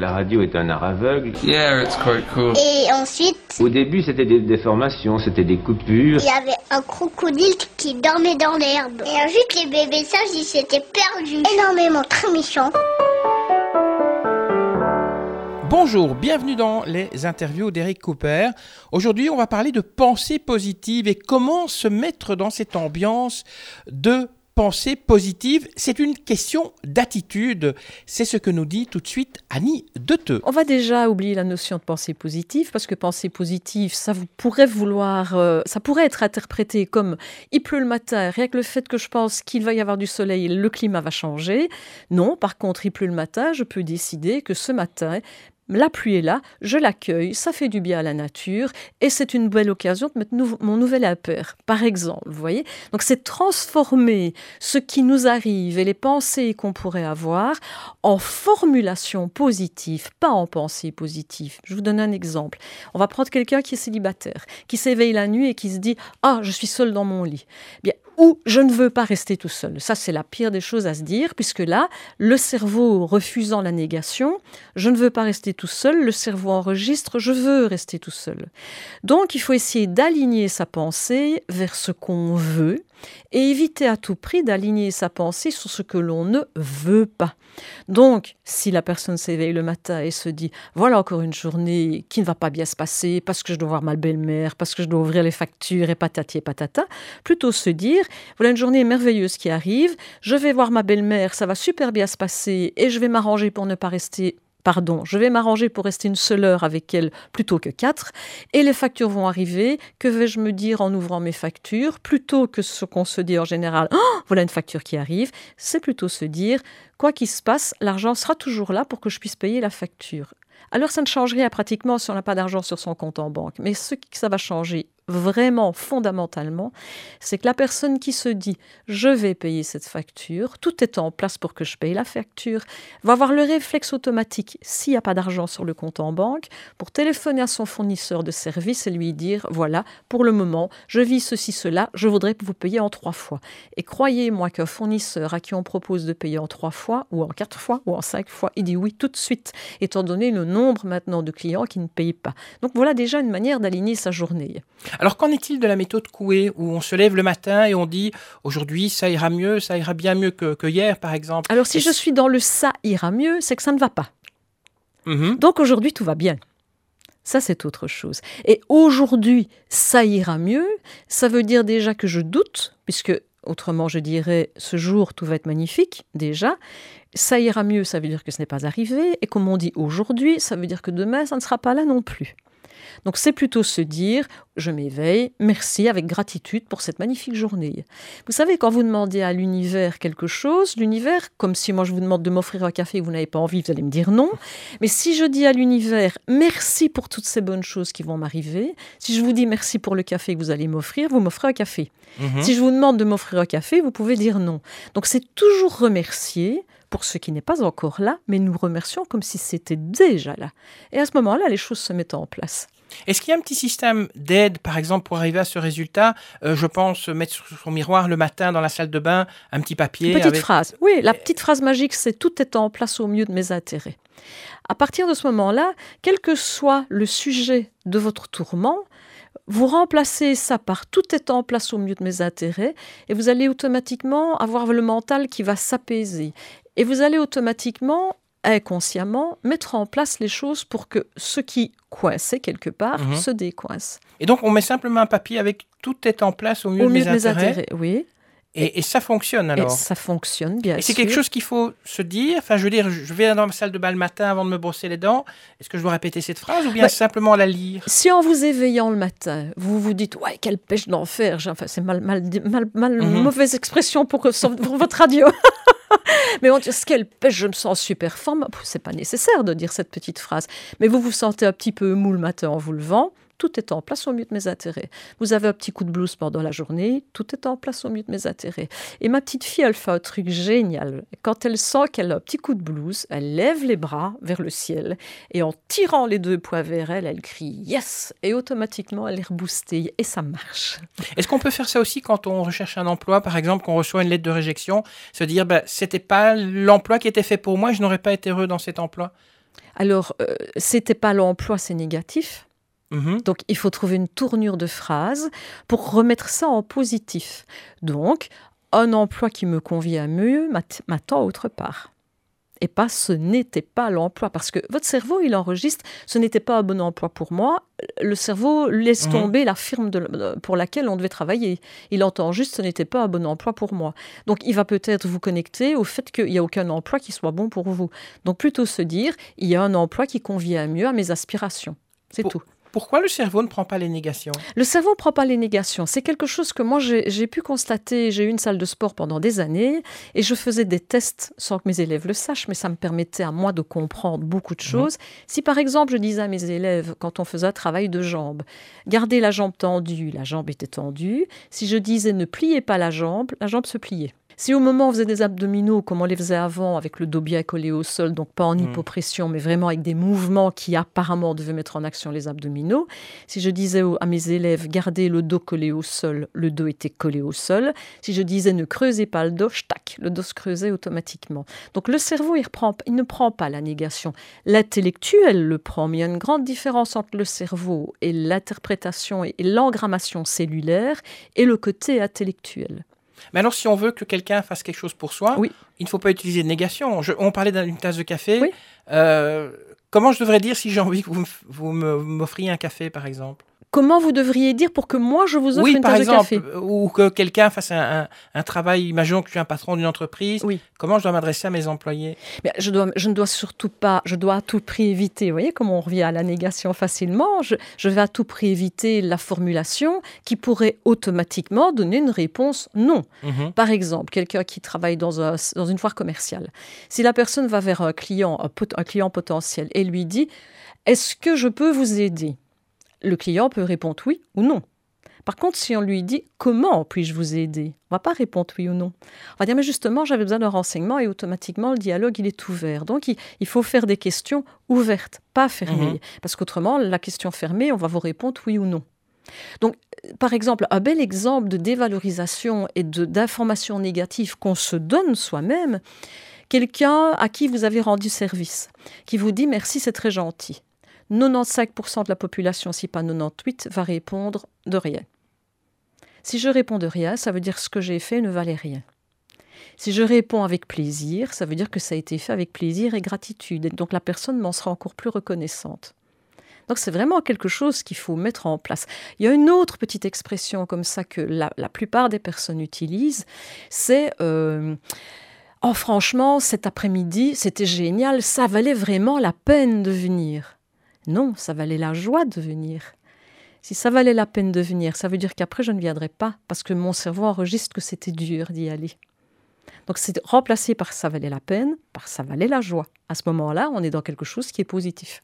La radio est un art aveugle. Yeah, it's quite cool. Et ensuite, Au début, c'était des déformations, c'était des coupures. il y avait un crocodile qui dormait dans l'herbe. Et ensuite, les bébés sages, ils s'étaient perdus. Énormément, très méchants. Bonjour, bienvenue dans les interviews d'Eric Cooper. Aujourd'hui, on va parler de pensée positive et comment se mettre dans cette ambiance de pensée positive. C'est une question d'attitude. C'est ce que nous dit tout de suite Annie Deteux. On va déjà oublier la notion de pensée positive parce que pensée positive, ça pourrait vouloir, euh, ça pourrait être interprété comme il pleut le matin, rien que le fait que je pense qu'il va y avoir du soleil, le climat va changer. Non, par contre, il pleut le matin, je peux décider que ce matin, la pluie est là, je l'accueille, ça fait du bien à la nature et c'est une belle occasion de mettre mon nouvel appart, par exemple, vous voyez Donc c'est transformer ce qui nous arrive et les pensées qu'on pourrait avoir en formulation positive, pas en pensée positive. Je vous donne un exemple. On va prendre quelqu'un qui est célibataire, qui s'éveille la nuit et qui se dit Ah, je suis seul dans mon lit. Bien, ou je ne veux pas rester tout seul. Ça, c'est la pire des choses à se dire, puisque là, le cerveau refusant la négation, je ne veux pas rester tout seul, le cerveau enregistre, je veux rester tout seul. Donc, il faut essayer d'aligner sa pensée vers ce qu'on veut et éviter à tout prix d'aligner sa pensée sur ce que l'on ne veut pas. Donc, si la personne s'éveille le matin et se dit voilà encore une journée qui ne va pas bien se passer parce que je dois voir ma belle-mère, parce que je dois ouvrir les factures et patati et patata, plutôt se dire voilà une journée merveilleuse qui arrive, je vais voir ma belle-mère, ça va super bien se passer et je vais m'arranger pour ne pas rester Pardon, je vais m'arranger pour rester une seule heure avec elle plutôt que quatre, et les factures vont arriver. Que vais-je me dire en ouvrant mes factures? Plutôt que ce qu'on se dit en général, Oh, voilà une facture qui arrive, c'est plutôt se dire, quoi qu'il se passe, l'argent sera toujours là pour que je puisse payer la facture. Alors ça ne change rien pratiquement si on n'a pas d'argent sur son compte en banque, mais ce que ça va changer vraiment fondamentalement, c'est que la personne qui se dit je vais payer cette facture, tout est en place pour que je paye la facture, va avoir le réflexe automatique, s'il n'y a pas d'argent sur le compte en banque, pour téléphoner à son fournisseur de service et lui dire voilà, pour le moment, je vis ceci, cela, je voudrais que vous payiez en trois fois. Et croyez-moi qu'un fournisseur à qui on propose de payer en trois fois, ou en quatre fois, ou en cinq fois, il dit oui tout de suite, étant donné le nombre maintenant de clients qui ne payent pas. Donc voilà déjà une manière d'aligner sa journée. Alors qu'en est-il de la méthode Coué où on se lève le matin et on dit aujourd'hui ça ira mieux, ça ira bien mieux que, que hier par exemple? Alors si je suis dans le ça ira mieux, c'est que ça ne va pas. Mhm. Donc aujourd'hui, tout va bien. Ça, c'est autre chose. Et aujourd'hui, ça ira mieux. Ça veut dire déjà que je doute, puisque autrement, je dirais, ce jour, tout va être magnifique, déjà. Ça ira mieux, ça veut dire que ce n'est pas arrivé. Et comme on dit aujourd'hui, ça veut dire que demain, ça ne sera pas là non plus. Donc c'est plutôt se dire, je m'éveille, merci avec gratitude pour cette magnifique journée. Vous savez, quand vous demandez à l'univers quelque chose, l'univers, comme si moi je vous demande de m'offrir un café et vous n'avez pas envie, vous allez me dire non. Mais si je dis à l'univers, merci pour toutes ces bonnes choses qui vont m'arriver, si je vous dis merci pour le café que vous allez m'offrir, vous m'offrez un café. Mhm. Si je vous demande de m'offrir un café, vous pouvez dire non. Donc c'est toujours remercier pour ce qui n'est pas encore là, mais nous remercions comme si c'était déjà là. Et à ce moment-là, les choses se mettent en place. Est-ce qu'il y a un petit système d'aide, par exemple, pour arriver à ce résultat? Euh, Je pense mettre sur son miroir le matin dans la salle de bain un petit papier. Petite avec- phrase. Oui, la petite phrase magique, c'est tout est en place au mieux de mes intérêts. À partir de ce moment-là, quel que soit le sujet de votre tourment, vous remplacez ça par tout est en place au mieux de mes intérêts et vous allez automatiquement avoir le mental qui va s'apaiser. Et vous allez automatiquement, inconsciemment, mettre en place les choses pour que ce qui coinçait quelque part Mhm. se décoince. Et donc, on met simplement un papier avec tout est en place au mieux, Au de, mieux mes de mes intérêts. intérêts, oui. Et, et ça fonctionne alors Et ça fonctionne bien Et c'est quelque chose qu'il faut se dire. Enfin, je veux dire, je vais dans ma salle de bain le matin avant de me brosser les dents. Est-ce que je dois répéter cette phrase ou bien Bah, simplement la lire? Si en vous éveillant le matin, vous vous dites ouais quelle pêche d'enfer, enfin c'est mal mal mal, mal Mhm. mauvaise expression pour, que- pour votre radio. Mais on dit quelle pêche, je me sens super forme. C'est pas nécessaire de dire cette petite phrase. Mais vous vous sentez un petit peu mou le matin en vous levant. Tout est en place au mieux de mes intérêts. Vous avez un petit coup de blues pendant la journée, tout est en place au mieux de mes intérêts. Et ma petite fille, elle fait un truc génial. Quand elle sent qu'elle a un petit coup de blues, elle lève les bras vers le ciel et en tirant les deux poings vers elle, elle crie yes et automatiquement elle est reboostée et ça marche. Est-ce qu'on peut faire ça aussi quand on recherche un emploi, par exemple, qu'on reçoit une lettre de réjection, se dire, bah, c'était pas l'emploi qui était fait pour moi, je n'aurais pas été heureux dans cet emploi? Alors, euh, c'était pas l'emploi, c'est négatif. Mhm. Donc, il faut trouver une tournure de phrase pour remettre ça en positif. Donc, un emploi qui me convient mieux m'att- m'attend autre part. Et pas ce n'était pas l'emploi. Parce que votre cerveau, il enregistre ce n'était pas un bon emploi pour moi. Le cerveau laisse Mhm. tomber la firme de- de- pour laquelle on devait travailler. Il entend juste ce n'était pas un bon emploi pour moi. Donc, il va peut-être vous connecter au fait qu'il n'y a aucun emploi qui soit bon pour vous. Donc, plutôt se dire il y a un emploi qui convient mieux à mes aspirations. C'est tout. Pourquoi le cerveau ne prend pas les négations? Le cerveau ne prend pas les négations. C'est quelque chose que moi, j'ai pu constater. J'ai eu une salle de sport pendant des années et je faisais des tests sans que mes élèves le sachent, mais ça me permettait à moi de comprendre beaucoup de choses. Si par exemple, je disais à mes élèves, quand on faisait un travail de jambe, gardez la jambe tendue, la jambe était tendue. Si je disais ne pliez pas la jambe, la jambe se pliait. Si au moment où on faisait des abdominaux, comme on les faisait avant, avec le dos bien collé au sol, donc pas en Mm. hypopression, mais vraiment avec des mouvements qui apparemment devaient mettre en action les abdominaux, si je disais à mes élèves, gardez le dos collé au sol, le dos était collé au sol. Si je disais, ne creusez pas le dos, tac, le dos se creusait automatiquement. Donc le cerveau, il, reprend- il ne prend pas la négation. L'intellectuel le prend, mais il y a une grande différence entre le cerveau et l'interprétation et l'engrammation cellulaire et le côté intellectuel. Mais alors, si on veut que quelqu'un fasse quelque chose pour soi, Oui. il ne faut pas utiliser de négation. Je- on parlait d'une tasse de café. Oui. Euh, comment je devrais dire si j'ai envie que vous, m'offriez un café, par exemple? Comment vous devriez dire pour que moi je vous offre Oui, une tasse exemple, de café? ou que quelqu'un fasse un, un- un travail. Imaginons que je suis un patron d'une entreprise. Oui. Comment je dois m'adresser à mes employés? Mais je, dois, je ne dois surtout pas, je dois à tout prix éviter, vous voyez comment on revient à la négation facilement, je, je vais à tout prix éviter la formulation qui pourrait automatiquement donner une réponse non. Mhm. Par exemple, quelqu'un qui travaille dans, un- dans une foire commerciale, si la personne va vers un client, un, pot- un client potentiel et lui dit Est-ce que je peux vous aider? Le client peut répondre oui ou non. Par contre, si on lui dit Comment puis-je vous aider? On va pas répondre oui ou non. On va dire Mais justement, j'avais besoin d'un renseignement et automatiquement, le dialogue, il est ouvert. Donc, il, il faut faire des questions ouvertes, pas fermées. Mhm. Parce qu'autrement, la question fermée, on va vous répondre oui ou non. Donc, euh, par exemple, un bel exemple de dévalorisation et de- d'information négative qu'on se donne soi-même, quelqu'un à qui vous avez rendu service, qui vous dit merci, c'est très gentil. 95% de la population, si pas 98, va répondre de rien. Si je réponds de rien, ça veut dire que ce que j'ai fait ne valait rien. Si je réponds avec plaisir, ça veut dire que ça a été fait avec plaisir et gratitude. Et donc la personne m'en sera encore plus reconnaissante. Donc c'est vraiment quelque chose qu'il faut mettre en place. Il y a une autre petite expression comme ça que la, plupart des personnes utilisent, c'est euh, Oh franchement, cet après-midi, c'était génial, ça valait vraiment la peine de venir. Non, ça valait la joie de venir. Si ça valait la peine de venir, ça veut dire qu'après je ne viendrai pas parce que mon cerveau enregistre que c'était dur d'y aller. Donc c'est remplacé par ça valait la peine, par ça valait la joie. À ce moment-là, on est dans quelque chose qui est positif.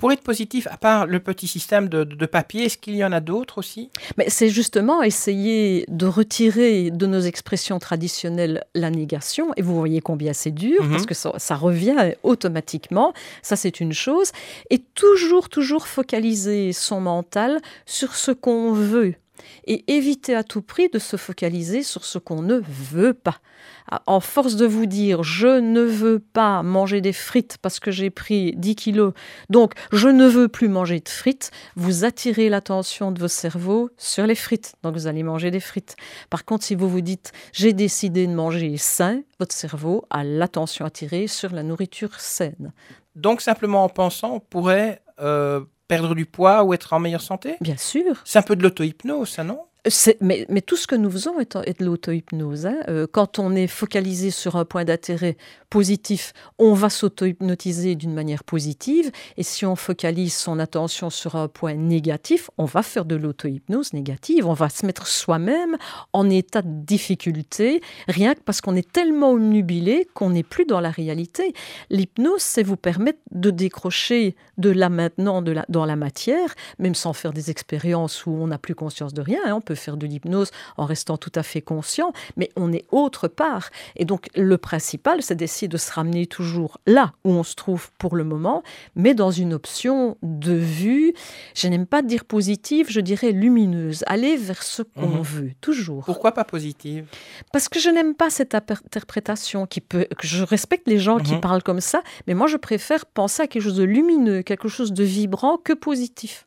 Pour être positif, à part le petit système de, de papier, est-ce qu'il y en a d'autres aussi? Mais c'est justement essayer de retirer de nos expressions traditionnelles la négation, et vous voyez combien c'est dur, Mhm. parce que ça, ça revient automatiquement, ça c'est une chose, et toujours, toujours focaliser son mental sur ce qu'on veut, et éviter à tout prix de se focaliser sur ce qu'on ne veut pas. À- En force de vous dire je ne veux pas manger des frites parce que j'ai pris 10 kilos, donc je ne veux plus manger de frites, vous attirez l'attention de vos cerveaux sur les frites. Donc vous allez manger des frites. Par contre, si vous vous dites j'ai décidé de manger sain, votre cerveau a l'attention attirée sur la nourriture saine. Donc, simplement en pensant, on pourrait euh, perdre du poids ou être en meilleure santé? Bien sûr. C'est un peu de l'auto-hypnose, ça, non? Mais, tout ce que nous faisons est, de l'auto-hypnose. hein. Euh, quand on est focalisé sur un point d'intérêt positif, on va s'auto-hypnotiser d'une manière positive. Et si on focalise son attention sur un point négatif, on va faire de l'auto-hypnose négative. On va se mettre soi-même en état de difficulté, rien que parce qu'on est tellement omnubilé qu'on n'est plus dans la réalité. L'hypnose, c'est vous permettre de décrocher de là maintenant la, dans la matière, même sans faire des expériences où on n'a plus conscience de rien. hein. Peut faire de l'hypnose en restant tout à fait conscient, mais on est autre part. Et donc le principal, c'est d'essayer de se ramener toujours là où on se trouve pour le moment, mais dans une option de vue, je n'aime pas dire positive, je dirais lumineuse, aller vers ce qu'on Mhm. veut, toujours. Pourquoi pas positive? Parce que je n'aime pas cette interprétation qui peut. Je respecte les gens qui Mhm. parlent comme ça, mais moi je préfère penser à quelque chose de lumineux, quelque chose de vibrant que positif.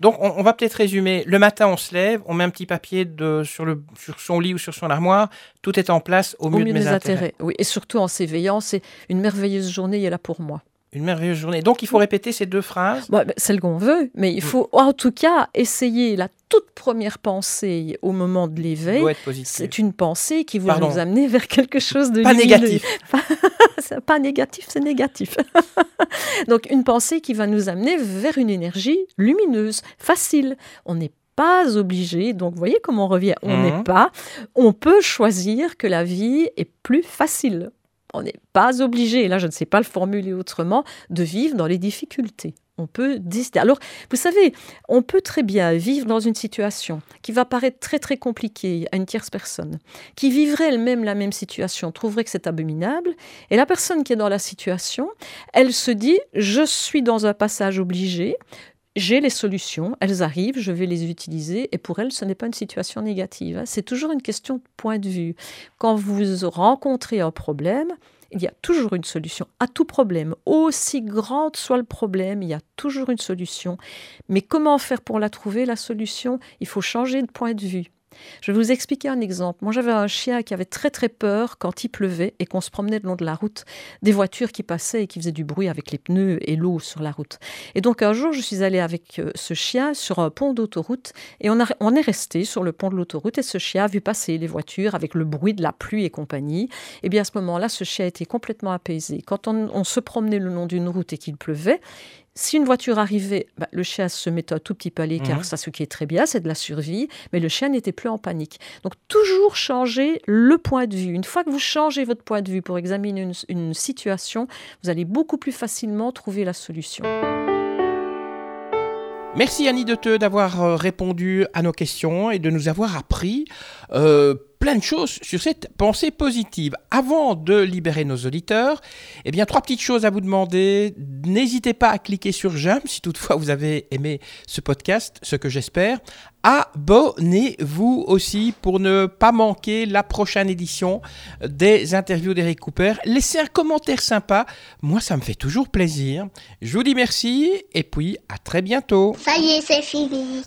Donc, on, on va peut-être résumer. Le matin, on se lève, on met un petit papier de, sur, le, sur son lit ou sur son armoire. Tout est en place au, Au mieux de mes intérêts. Oui, et surtout en s'éveillant, c'est une merveilleuse journée, elle est là pour moi. Une merveilleuse journée. Donc, il faut répéter ces deux phrases. Bon, ben, celle qu'on veut, mais Mm. il faut en tout cas essayer la toute première pensée au moment de l'éveil. C'est une pensée qui va nous amener vers quelque chose de Pas négatif. Pas négatif, c'est négatif. Donc une pensée qui va nous amener vers une énergie lumineuse, facile. On n'est pas obligé, donc vous voyez comment on revient, on Mhm. n'est pas, on peut choisir que la vie est plus facile. On n'est pas obligé, là je ne sais pas le formuler autrement, de vivre dans les difficultés. On peut décider. Alors, vous savez, on peut très bien vivre dans une situation qui va paraître très très compliquée à une tierce personne, qui vivrait elle-même la même situation, trouverait que c'est abominable, et la personne qui est dans la situation, elle se dit, je suis dans un passage obligé, j'ai les solutions, elles arrivent, je vais les utiliser, et pour elle, ce n'est pas une situation négative. hein. C'est toujours une question de point de vue. Quand vous rencontrez un problème, il y a toujours une solution à tout problème. Aussi grande soit le problème, il y a toujours une solution. Mais comment faire pour la trouver, la solution? Il faut changer de point de vue. Je vais vous expliquer un exemple. Moi, j'avais un chien qui avait très très peur quand il pleuvait et qu'on se promenait le long de la route, des voitures qui passaient et qui faisaient du bruit avec les pneus et l'eau sur la route. Et donc un jour, je suis allée avec euh, ce chien sur un pont d'autoroute et on, a- on est resté sur le pont de l'autoroute et ce chien a vu passer les voitures avec le bruit de la pluie et compagnie. Et bien à ce moment-là, ce chien était complètement apaisé. Quand on, on se promenait le long d'une route et qu'il pleuvait, si une voiture arrivait, bah, le chien se mettait un tout petit peu à l'écart, Mhm. ça ce qui est très bien, c'est de la survie, mais le chien n'était plus en panique. Donc toujours changer le point de vue. Une fois que vous changez votre point de vue pour examiner une, une situation, vous allez beaucoup plus facilement trouver la solution. Merci Annie Deteux d'avoir euh, répondu à nos questions et de nous avoir appris euh, plein de choses sur cette pensée positive. Avant de libérer nos auditeurs, eh bien trois petites choses à vous demander. N'hésitez pas à cliquer sur j'aime si toutefois vous avez aimé ce podcast, ce que j'espère. Abonnez-vous aussi pour ne pas manquer la prochaine édition des interviews d'Eric Cooper. Laissez un commentaire sympa, moi ça me fait toujours plaisir. Je vous dis merci et puis à très bientôt. Ça y est, c'est fini.